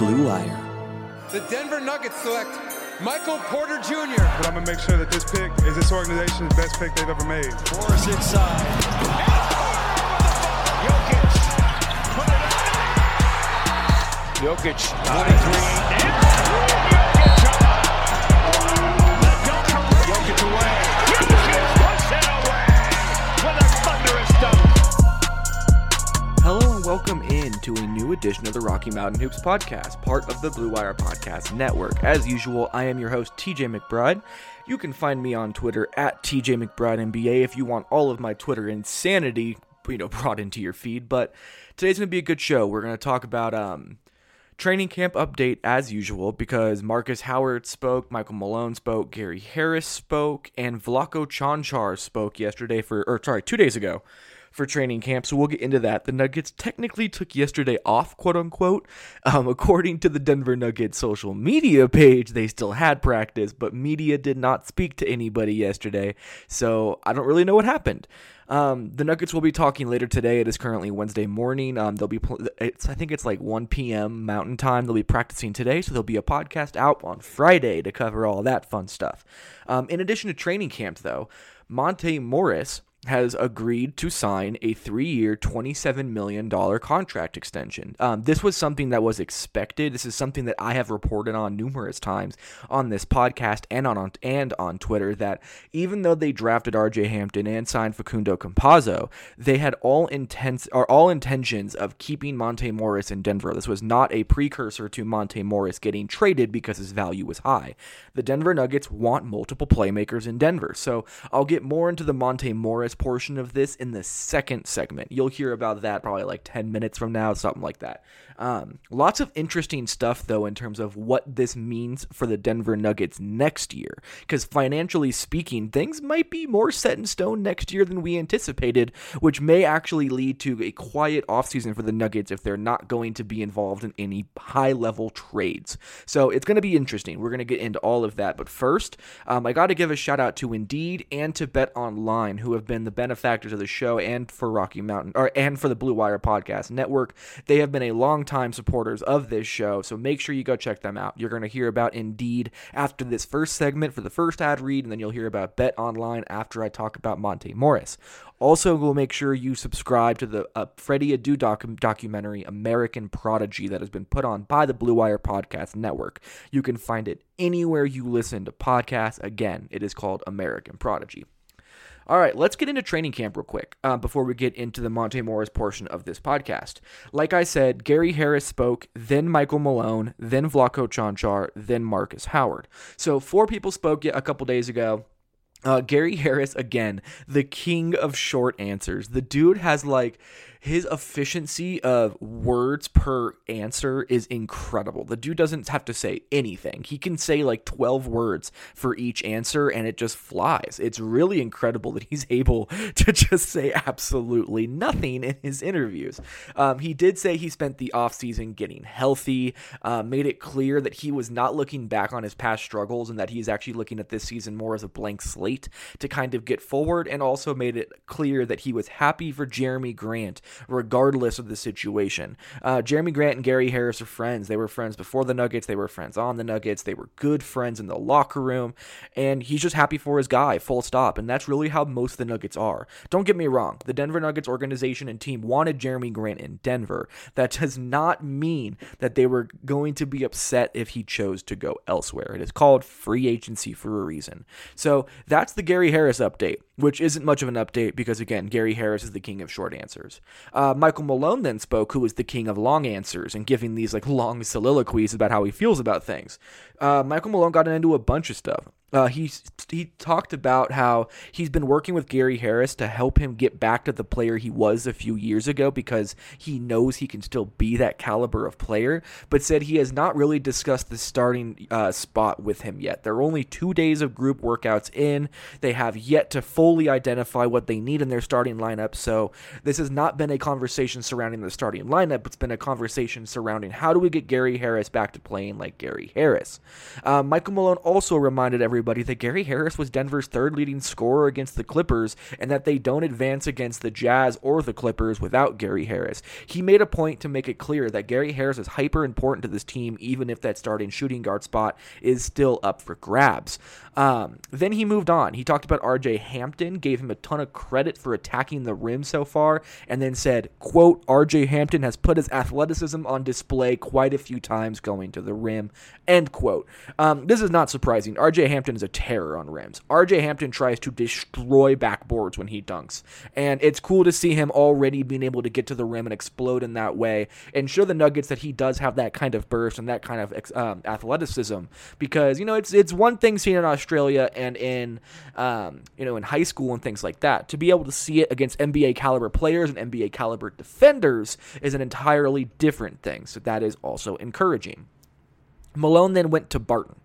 Blue Wire. The Denver Nuggets select Michael Porter Jr. But I'm gonna make sure that this pick is this organization's best pick they've ever made. Morris inside. Jokic. Jokic. 23. Edition of the Rocky Mountain Hoops podcast, part of the Blue Wire Podcast Network. As usual, I am your host, TJ McBride. You can find me on Twitter at TJ McBride NBA if you want all of my Twitter insanity, you know, brought into your feed. But today's gonna be a good show. We're gonna talk about um training camp update as usual because Markus Howard spoke, Michael Malone spoke, Gary Harris spoke, and Vlatko Cancar spoke yesterday for or sorry, two days ago for training camp. So we'll get into that. The Nuggets technically took yesterday off, quote unquote. Um, according to the Denver Nuggets social media page, they still had practice, but media did not speak to anybody yesterday. So I don't really know what happened. Um, the Nuggets will be talking later today. It is currently Wednesday morning. Um, they'll be pl- it's I think it's like 1 p.m. Mountain Time. They'll be practicing today, so there'll be a podcast out on Friday to cover all that fun stuff. Um, in addition to training camp, though, Monte Morris has agreed to sign a three-year, $27 million contract extension. Um, this was something that was expected. This is something that I have reported on numerous times on this podcast and on, on and on Twitter that even though they drafted R.J. Hampton and signed Facundo Campazzo, they had all intents or all intentions of keeping Monte Morris in Denver. This was not a precursor to Monte Morris getting traded because his value was high. The Denver Nuggets want multiple playmakers in Denver, so I'll get more into the Monte Morris portion of this in the second segment. You'll hear about that probably like 10 minutes from now, something like that. Um, lots of interesting stuff, though, in terms of what this means for the Denver Nuggets next year. Because financially speaking, things might be more set in stone next year than we anticipated, which may actually lead to a quiet offseason for the Nuggets if they're not going to be involved in any high level trades. So it's going to be interesting. We're going to get into all of that. But first, um, I got to give a shout out to Indeed and to Bet Online, who have been the benefactors of the show and for Rocky Mountain, or and for the Blue Wire Podcast Network. They have been a long time supporters of this show, so make sure you go check them out. You're going to hear about Indeed after this first segment for the first ad read, and then you'll hear about Bet Online after I talk about Monte Morris. Also, we'll make sure you subscribe to the uh, Freddy Adu doc- documentary, American Prodigy, that has been put on by the Blue Wire Podcast Network. You can find it anywhere you listen to podcasts. Again, it is called American Prodigy. All right, let's get into training camp real quick uh, before we get into the Monte Morris portion of this podcast. Like I said, Gary Harris spoke, then Michael Malone, then Vlatko Cancar, then Markus Howard. So four people spoke a couple days ago. Uh, Gary Harris, again, the king of short answers. The dude has like his efficiency of words per answer is incredible. The dude doesn't have to say anything. He can say like 12 words for each answer and it just flies. It's really incredible that he's able to just say absolutely nothing in his interviews. Um, he did say he spent the offseason getting healthy, uh, made it clear that he was not looking back on his past struggles and that he's actually looking at this season more as a blank slate to kind of get forward, and also made it clear that he was happy for Jerami Grant regardless of the situation. Uh, Jerami Grant and Gary Harris are friends. They were friends before the Nuggets, they were friends on the Nuggets, they were good friends in the locker room, and he's just happy for his guy, full stop. And that's really how most of the Nuggets are. Don't get me wrong, the Denver Nuggets organization and team wanted Jerami Grant in Denver. That does not mean that they were going to be upset if he chose to go elsewhere. It is called free agency for a reason. So that's the Gary Harris update, which isn't much of an update because, again, Gary Harris is the king of short answers. Uh, Michael Malone then spoke, who is the king of long answers and giving these like long soliloquies about how he feels about things. Uh, Michael Malone got into a bunch of stuff. Uh, he he talked about how he's been working with Gary Harris to help him get back to the player he was a few years ago because he knows he can still be that caliber of player. But said he has not really discussed the starting uh, spot with him yet. They're only two days of group workouts in. They have yet to fully identify what they need in their starting lineup. So this has not been a conversation surrounding the starting lineup. It's been a conversation surrounding how do we get Gary Harris back to playing like Gary Harris. Uh, Michael Malone also reminded everybody everybody that Gary Harris was Denver's third leading scorer against the Clippers and that they don't advance against the Jazz or the Clippers without Gary Harris. He made a point to make it clear that Gary Harris is hyper important to this team, even if that starting shooting guard spot is still up for grabs. Um, then he moved on. He talked about RJ Hampton, gave him a ton of credit for attacking the rim so far, and then said, quote, RJ Hampton has put his athleticism on display quite a few times going to the rim, end quote. Um, this is not surprising. RJ Hampton is a terror on rims. RJ Hampton tries to destroy backboards when he dunks, and it's cool to see him already being able to get to the rim and explode in that way and show the Nuggets that he does have that kind of burst and that kind of um, athleticism because, you know, it's, it's one thing seeing in Australia and in um, you know in high school and things like that. To be able to see it against NBA caliber players and NBA caliber defenders is an entirely different thing. So that is also encouraging. Malone then went to Barton.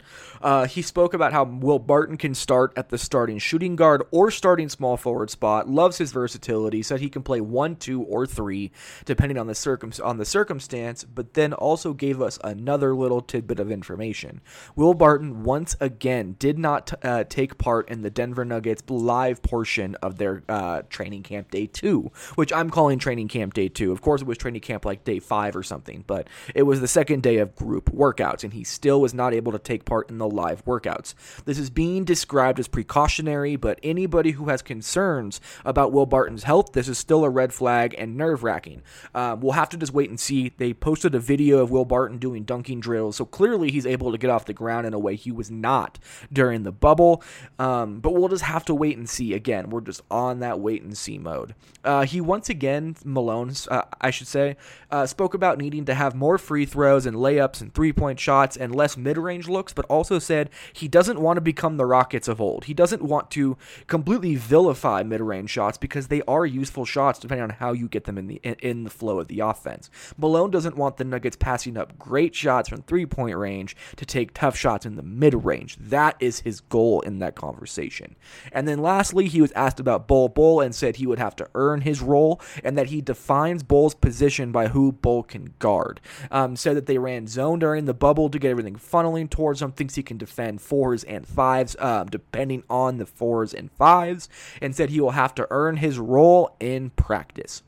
Uh, he spoke about how Will Barton can start at the starting shooting guard or starting small forward spot. Loves his versatility. Said he can play one, two, or three, depending on the circum on the circumstance. But then also gave us another little tidbit of information. Will Barton once again did not uh, take part in the Denver Nuggets live portion of their uh, training camp day two, which I'm calling training camp day two. Of course, it was training camp like day five or something, but it was the second day of group workouts, and he still was not able to take part in the live workouts. This is being described as precautionary, but anybody who has concerns about Will Barton's health, this is still a red flag and nerve wracking. Um, we'll have to just wait and see. They posted a video of Will Barton doing dunking drills, so clearly he's able to get off the ground in a way he was not during the bubble. Um, but we'll just have to wait and see. Again, we're just on that wait and see mode. Uh, he once again, Malone, uh, I should say, uh, spoke about needing to have more free throws and layups and three point shots and less mid range looks, but also said he doesn't want to become the Rockets of old. He doesn't want to completely vilify mid-range shots because they are useful shots depending on how you get them in the in, the flow of the offense. Malone doesn't want the Nuggets passing up great shots from three-point range to take tough shots in the mid-range. That is his goal in that conversation. And then lastly, he was asked about Bol Bol and said he would have to earn his role and that he defines Bol's position by who Bol can guard. Um, said that they ran zone during the bubble to get everything funneling towards him. Thinks he can defend fours and fives, um, depending on the fours and fives, and said he will have to earn his role in practice.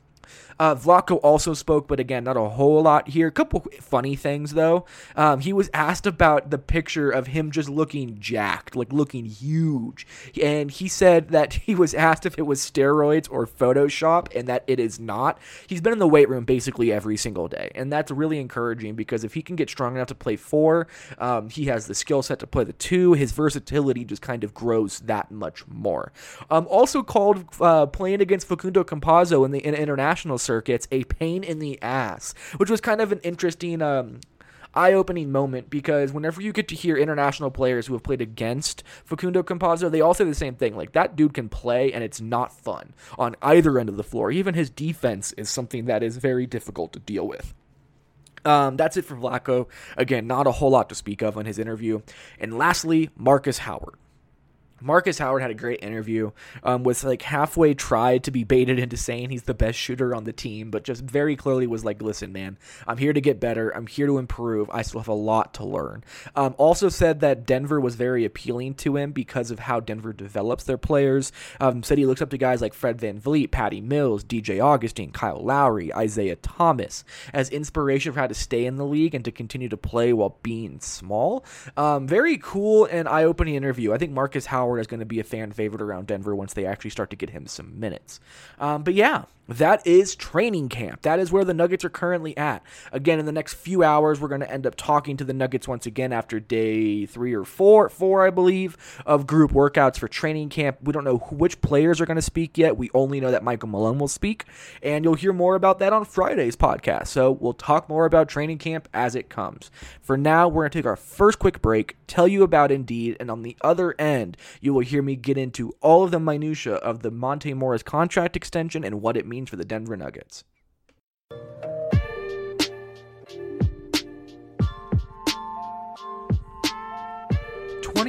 Uh, Vlatko also spoke, but again, not a whole lot here. A couple funny things though. Um, he was asked about the picture of him just looking jacked, like looking huge, and he said that he was asked if it was steroids or Photoshop, and that it is not. He's been in the weight room basically every single day, and that's really encouraging because if he can get strong enough to play four, um, he has the skill set to play the two. His versatility just kind of grows that much more. Um, also called uh, playing against Facundo Campazzo in the in international circuits a pain in the ass, which was kind of an interesting um, eye-opening moment because whenever you get to hear international players who have played against Facundo Campazzo, they all say the same thing. Like that dude can play and it's not fun on either end of the floor. Even his defense is something that is very difficult to deal with. Um, that's it for Vlatko. Again, not a whole lot to speak of on his interview. And lastly, Markus Howard. Markus Howard had a great interview. Um, was like halfway tried to be baited into saying he's the best shooter on the team, but just very clearly was like, "Listen, man, I'm here to get better. I'm here to improve. I still have a lot to learn." Um, also said that Denver was very appealing to him because of how Denver develops their players. Um, said he looks up to guys like Fred Van VanVleet, Patty Mills, DJ Augustin, Kyle Lowry, Isaiah Thomas as inspiration for how to stay in the league and to continue to play while being small. Um, very cool and eye-opening interview. I think Markus Howard Howard is going to be a fan favorite around Denver once they actually start to get him some minutes. Um, but yeah, that is training camp. That is where the Nuggets are currently at. Again, in the next few hours, we're going to end up talking to the Nuggets once again after day three or four, four, I believe, of group workouts for training camp. We don't know which players are going to speak yet. We only know that Michael Malone will speak, and you'll hear more about that on Friday's podcast. So we'll talk more about training camp as it comes. For now, we're going to take our first quick break, tell you about Indeed, and on the other end, you will hear me get into all of the minutia of the Monte Morris contract extension and what it means for the Denver Nuggets.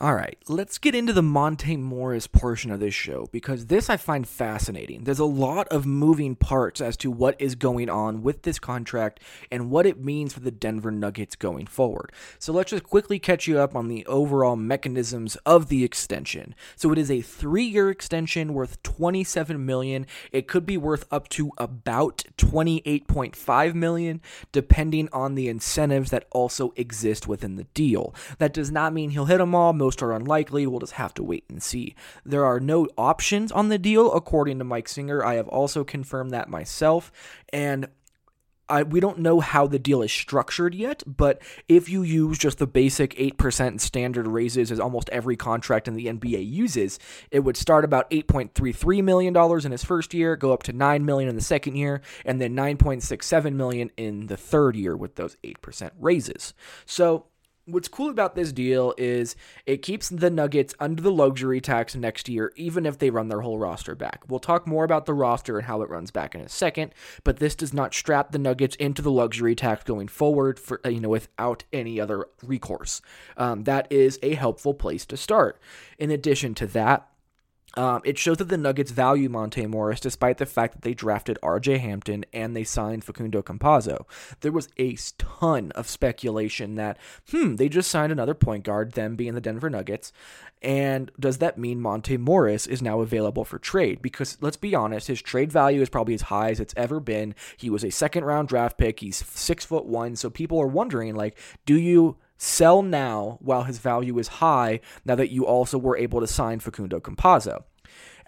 All right, let's get into the Monte Morris portion of this show because this I find fascinating. There's a lot of moving parts as to what is going on with this contract and what it means for the Denver Nuggets going forward. So let's just quickly catch you up on the overall mechanisms of the extension. So it is a 3-year extension worth 27 million. It could be worth up to about 28.5 million depending on the incentives that also exist within the deal. That does not mean he'll hit them all most are unlikely. We'll just have to wait and see. There are no options on the deal, according to Mike Singer. I have also confirmed that myself. And I, we don't know how the deal is structured yet, but if you use just the basic 8% standard raises as almost every contract in the NBA uses, it would start about $8.33 million in his first year, go up to 9 million in the second year, and then 9.67 million in the third year with those 8% raises. So what's cool about this deal is it keeps the Nuggets under the luxury tax next year, even if they run their whole roster back. We'll talk more about the roster and how it runs back in a second, but this does not strap the Nuggets into the luxury tax going forward for you know without any other recourse. Um, that is a helpful place to start. In addition to that, um, it shows that the Nuggets value Monte Morris despite the fact that they drafted RJ Hampton and they signed Facundo Campazzo. There was a ton of speculation that, hmm, they just signed another point guard, them being the Denver Nuggets. And does that mean Monte Morris is now available for trade? Because let's be honest, his trade value is probably as high as it's ever been. He was a second round draft pick. He's six foot one. So people are wondering, like, do you Sell now while his value is high now that you also were able to sign Facundo Campazzo.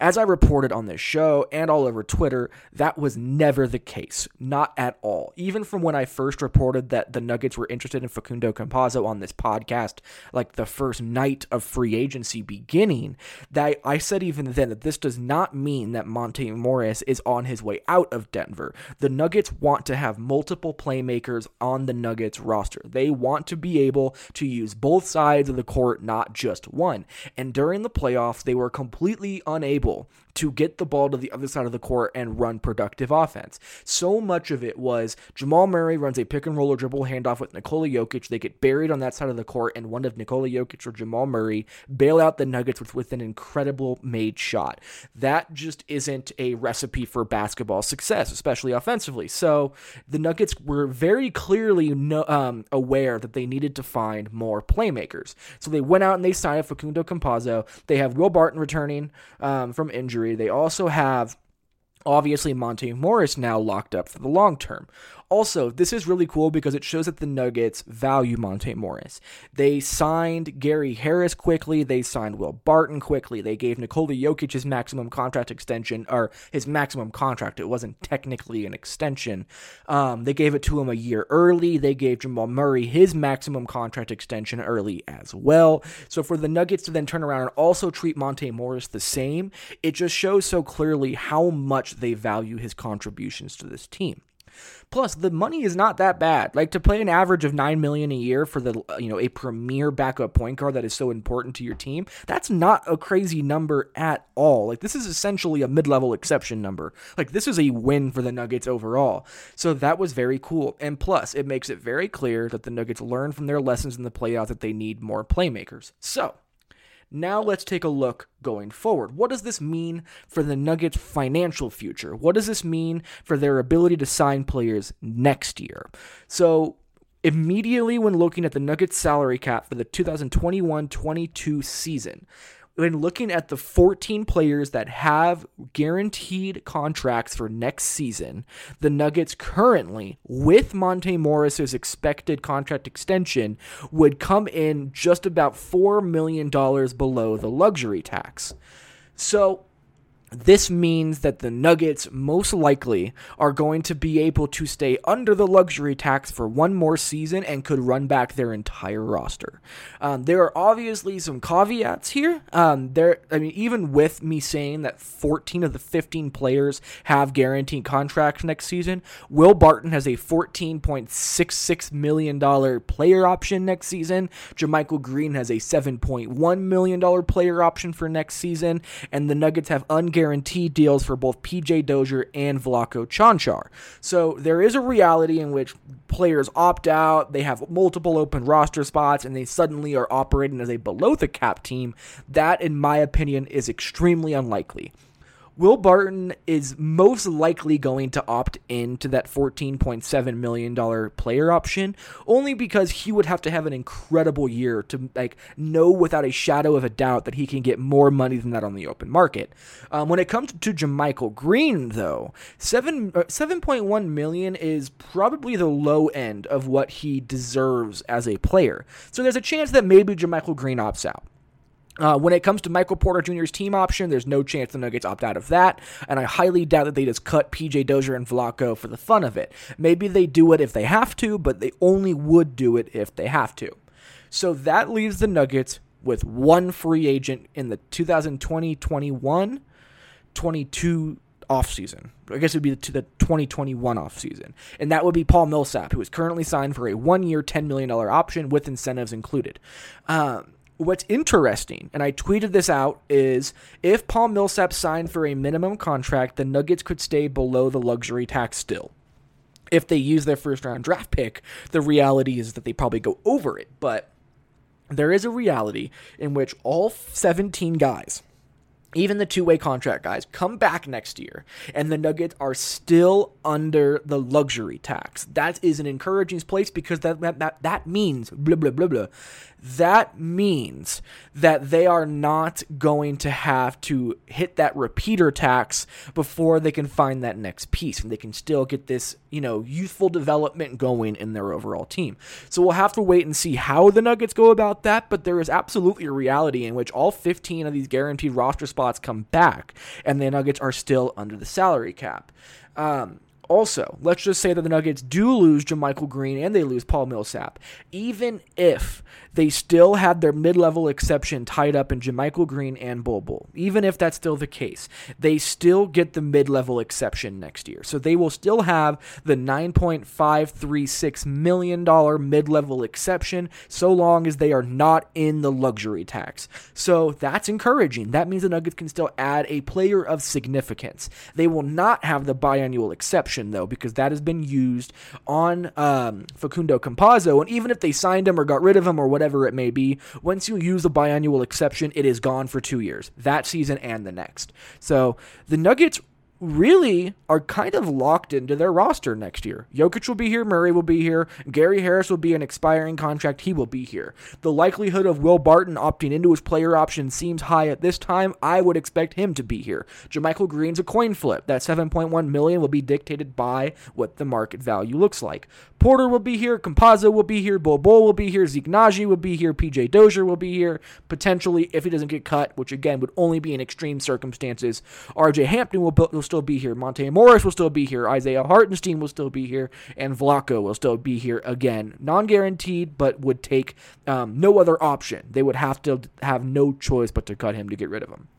As I reported on this show and all over Twitter, that was never the case. Not at all. Even from when I first reported that the Nuggets were interested in Facundo Campazzo on this podcast, like the first night of free agency beginning, that I said even then that this does not mean that Monte Morris is on his way out of Denver. The Nuggets want to have multiple playmakers on the Nuggets roster. They want to be able to use both sides of the court, not just one. And during the playoffs, they were completely unable people to get the ball to the other side of the court and run productive offense. So much of it was Jamal Murray runs a pick and roll or dribble handoff with Nikola Jokic. They get buried on that side of the court, and one of Nikola Jokic or Jamal Murray bail out the Nuggets with, with an incredible made shot. That just isn't a recipe for basketball success, especially offensively. So the Nuggets were very clearly no, um, aware that they needed to find more playmakers. So they went out and they signed Facundo Campazzo. They have Will Barton returning um, from injury. They also have obviously Monte Morris now locked up for the long term. Also, this is really cool because it shows that the Nuggets value Monte Morris. They signed Gary Harris quickly. They signed Will Barton quickly. They gave Nikola Jokic his maximum contract extension, or his maximum contract. It wasn't technically an extension. Um, they gave it to him a year early. They gave Jamal Murray his maximum contract extension early as well. So for the Nuggets to then turn around and also treat Monte Morris the same, it just shows so clearly how much they value his contributions to this team. Plus, the money is not that bad. Like to play an average of nine million a year for the uh, you know a premier backup point guard that is so important to your team. That's not a crazy number at all. Like this is essentially a mid-level exception number. Like this is a win for the Nuggets overall. So that was very cool. And plus, it makes it very clear that the Nuggets learn from their lessons in the playoffs that they need more playmakers. So now let's take a look going forward. What does this mean for the Nuggets' financial future? What does this mean for their ability to sign players next year? So, immediately when looking at the Nuggets salary cap for the 2021 22 season, when looking at the 14 players that have guaranteed contracts for next season, the Nuggets currently, with Monte Morris's expected contract extension, would come in just about $4 million below the luxury tax. So this means that the Nuggets most likely are going to be able to stay under the luxury tax for one more season and could run back their entire roster. Um, there are obviously some caveats here. Um, there, I mean, even with me saying that 14 of the 15 players have guaranteed contracts next season, Will Barton has a 14.66 million dollar player option next season. JaMychal Green has a 7.1 million dollar player option for next season, and the Nuggets have unguaranteed guarantee deals for both PJ Dozier and Vlatko Cancar. So there is a reality in which players opt out, they have multiple open roster spots, and they suddenly are operating as a below the cap team. That, in my opinion, is extremely unlikely. Will Barton is most likely going to opt into that $14.7 million player option only because he would have to have an incredible year to like know without a shadow of a doubt that he can get more money than that on the open market. Um, when it comes to JaMychal Green, though, 7, uh, 7.1 million is probably the low end of what he deserves as a player. So there's a chance that maybe JaMychal Green opts out. Uh, when it comes to Michael Porter Jr.'s team option, there's no chance the Nuggets opt out of that, and I highly doubt that they just cut PJ Dozier and Vlatko for the fun of it. Maybe they do it if they have to, but they only would do it if they have to. So that leaves the Nuggets with one free agent in the 2020-21, 22 offseason. I guess it would be to the 2021 offseason. And that would be Paul Millsap, who is currently signed for a one year, $10 million option with incentives included. Um, what's interesting, and I tweeted this out, is if Paul Millsap signed for a minimum contract, the Nuggets could stay below the luxury tax still. If they use their first round draft pick, the reality is that they probably go over it. But there is a reality in which all 17 guys even the two way contract guys come back next year and the Nuggets are still under the luxury tax. That is an encouraging place because that that, that means blah blah blah blah. That means that they are not going to have to hit that repeater tax before they can find that next piece and they can still get this, you know, youthful development going in their overall team. So we'll have to wait and see how the Nuggets go about that, but there is absolutely a reality in which all 15 of these guaranteed roster spots come back, and the Nuggets are still under the salary cap. Um, also, let's just say that the Nuggets do lose JaMychal Green and they lose Paul Millsap. Even if they still had their mid level exception tied up in JaMychal Green and Bol Bol, even if that's still the case, they still get the mid level exception next year. So they will still have the $9.536 million mid level exception so long as they are not in the luxury tax. So that's encouraging. That means the Nuggets can still add a player of significance. They will not have the biannual exception exception, though, because that has been used on um, Facundo Campazzo. And even if they signed him or got rid of him or whatever it may be, once you use the biannual exception, it is gone for two years, that season and the next. So the Nuggets really are kind of locked into their roster next year. Jokic will be here, Murray will be here, Gary Harris will be an expiring contract, he will be here. The likelihood of Will Barton opting into his player option seems high at this time. I would expect him to be here. JaMychal Green's a coin flip. That 7.1 million will be dictated by what the market value looks like. Porter will be here, Campazzo will be here, Bol Bol will be here, Zeke Nnaji will be here, PJ Dozier will be here, potentially if he doesn't get cut, which again would only be in extreme circumstances. RJ Hampton will, will still be here, Monte Morris will still be here, Isaiah Hartenstein will still be here, and Vlatko will still be here again. Non guaranteed, but would take um, no other option. They would have to have no choice but to cut him to get rid of him.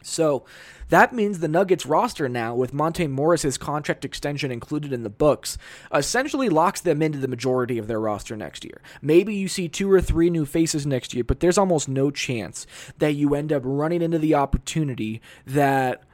So that means the Nuggets roster now, with Monte Morris's contract extension included in the books, essentially locks them into the majority of their roster next year. Maybe you see two or three new faces next year, but there's almost no chance that you end up running into the opportunity that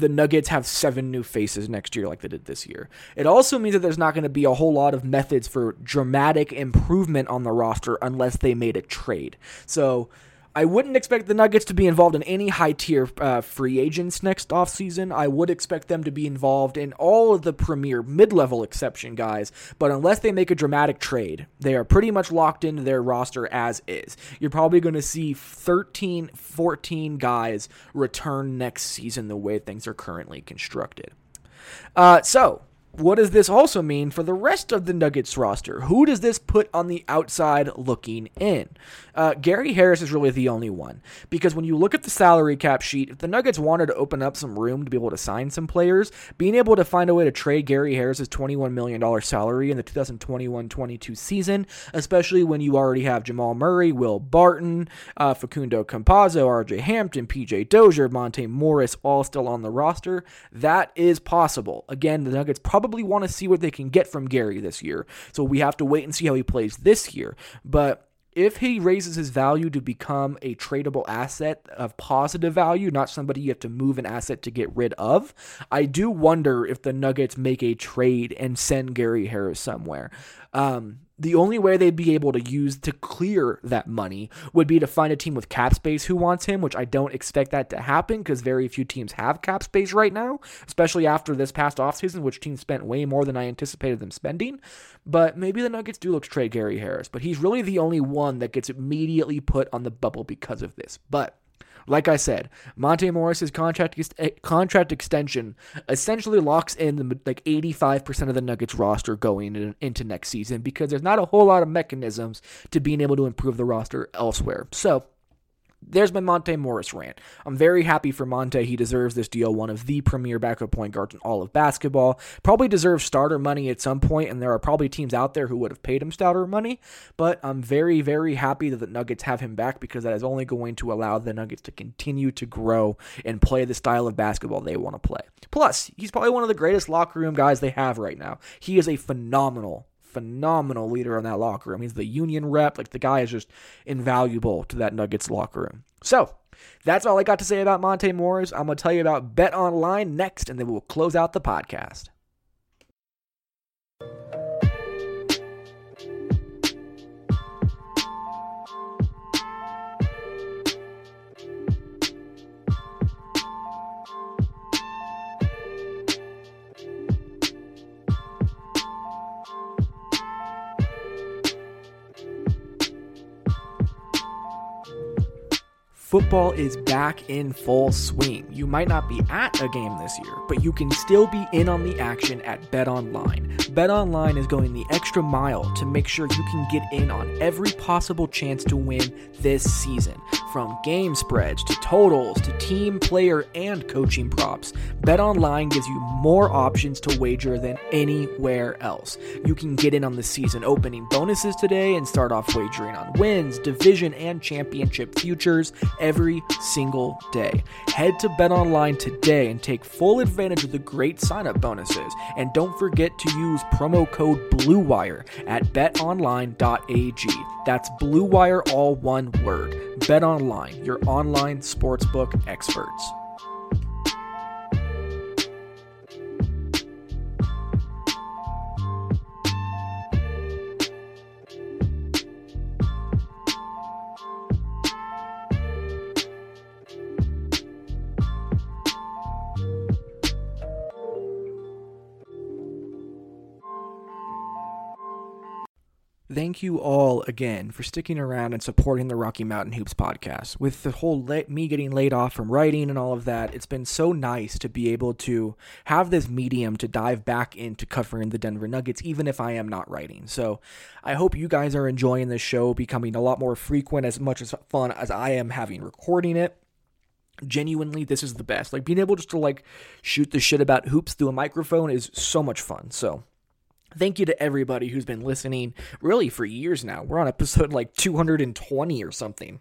the Nuggets have seven new faces next year, like they did this year. It also means that there's not going to be a whole lot of methods for dramatic improvement on the roster unless they made a trade. So I wouldn't expect the Nuggets to be involved in any high tier uh, free agents next offseason. I would expect them to be involved in all of the premier mid level exception guys, but unless they make a dramatic trade, they are pretty much locked into their roster as is. You're probably going to see 13, 14 guys return next season the way things are currently constructed. Uh, so, what does this also mean for the rest of the Nuggets roster? Who does this put on the outside looking in? Uh, Gary Harris is really the only one because when you look at the salary cap sheet, if the Nuggets wanted to open up some room to be able to sign some players, being able to find a way to trade Gary Harris's $21 million salary in the 2021 22 season, especially when you already have Jamal Murray, Will Barton, uh, Facundo Campazzo, RJ Hampton, PJ Dozier, Monte Morris all still on the roster, that is possible. Again, the Nuggets probably want to see what they can get from Gary this year, so we have to wait and see how he plays this year. But if he raises his value to become a tradable asset of positive value, not somebody you have to move an asset to get rid of, I do wonder if the Nuggets make a trade and send Gary Harris somewhere. Um, the only way they'd be able to use to clear that money would be to find a team with cap space who wants him, which I don't expect that to happen because very few teams have cap space right now, especially after this past offseason, which teams spent way more than I anticipated them spending. But maybe the Nuggets do look to trade Gary Harris, but he's really the only one that gets immediately put on the bubble because of this. But like I said, Monte Morris's contract ex- eh, contract extension essentially locks in the, like 85% of the Nuggets roster going in, into next season because there's not a whole lot of mechanisms to being able to improve the roster elsewhere. So, there's my Monte Morris rant. I'm very happy for Monte. He deserves this deal, one of the premier backup point guards in all of basketball. Probably deserves starter money at some point, and there are probably teams out there who would have paid him starter money. But I'm very, very happy that the Nuggets have him back because that is only going to allow the Nuggets to continue to grow and play the style of basketball they want to play. Plus, he's probably one of the greatest locker room guys they have right now. He is a phenomenal phenomenal leader in that locker room. He's the union rep. Like the guy is just invaluable to that Nuggets locker room. So that's all I got to say about Monte Morris. I'm gonna tell you about Bet Online next, and then we'll close out the podcast. Football is back in full swing. You might not be at a game this year, but you can still be in on the action at BetOnline. BetOnline is going the extra mile to make sure you can get in on every possible chance to win this season. From game spreads to totals to team, player, and coaching props, BetOnline gives you more options to wager than anywhere else. You can get in on the season opening bonuses today and start off wagering on wins, division, and championship futures every single day. Head to BetOnline today and take full advantage of the great sign-up bonuses. And don't forget to use promo code BLUEWIRE at betonline.ag. That's BLUEWIRE all one word. BetOnline, your online sportsbook experts. Thank you all again for sticking around and supporting the Rocky Mountain Hoops podcast. With the whole me getting laid off from writing and all of that, it's been so nice to be able to have this medium to dive back into covering the Denver Nuggets, even if I am not writing. So I hope you guys are enjoying this show, becoming a lot more frequent, as much as fun as I am having recording it genuinely this is the best like being able just to like shoot the shit about hoops through a microphone is so much fun so thank you to everybody who's been listening really for years now. We're on episode like 220 or something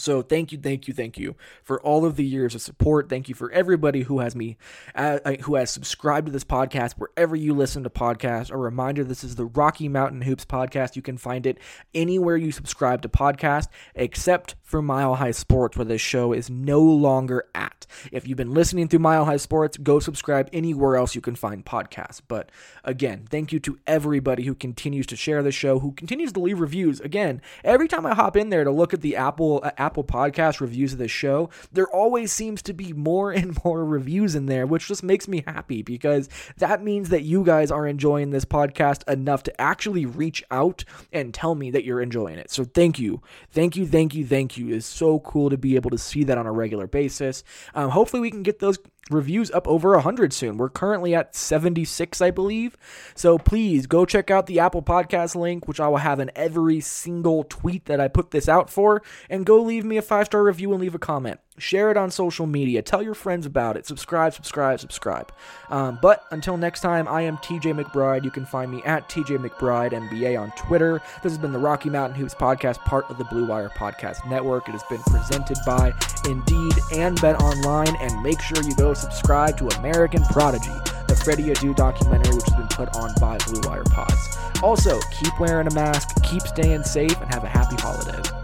so thank you, thank you, thank you for all of the years of support. Thank you for everybody who has me, uh, uh, who has subscribed to this podcast wherever you listen to podcasts. A reminder: this is the Rocky Mountain Hoops podcast. You can find it anywhere you subscribe to podcast, except for Mile High Sports, where this show is no longer at. If you've been listening through Mile High Sports, go subscribe anywhere else you can find podcasts. But again, thank you to everybody who continues to share the show, who continues to leave reviews. Again, every time I hop in there to look at the Apple uh, Apple Podcast reviews of this show, there always seems to be more and more reviews in there, which just makes me happy because that means that you guys are enjoying this podcast enough to actually reach out and tell me that you're enjoying it. So thank you, thank you, thank you, thank you. It's so cool to be able to see that on a regular basis. Um, hopefully, we can get those reviews up over 100 soon. We're currently at 76, I believe. So please go check out the Apple Podcast link, which I will have in every single tweet that I put this out for, and go leave me a five star review and leave a comment. Share it on social media. Tell your friends about it. Subscribe, subscribe, subscribe. Um, but until next time, I am TJ McBride. You can find me at TJ McBride NBA on Twitter. This has been the Rocky Mountain Hoops podcast, part of the Blue Wire Podcast Network. It has been presented by Indeed and Bet Online. And make sure you go subscribe to American Prodigy, the Freddy Adu documentary, which has been put on by Blue Wire Pods. Also, keep wearing a mask, keep staying safe, and have a happy holidays.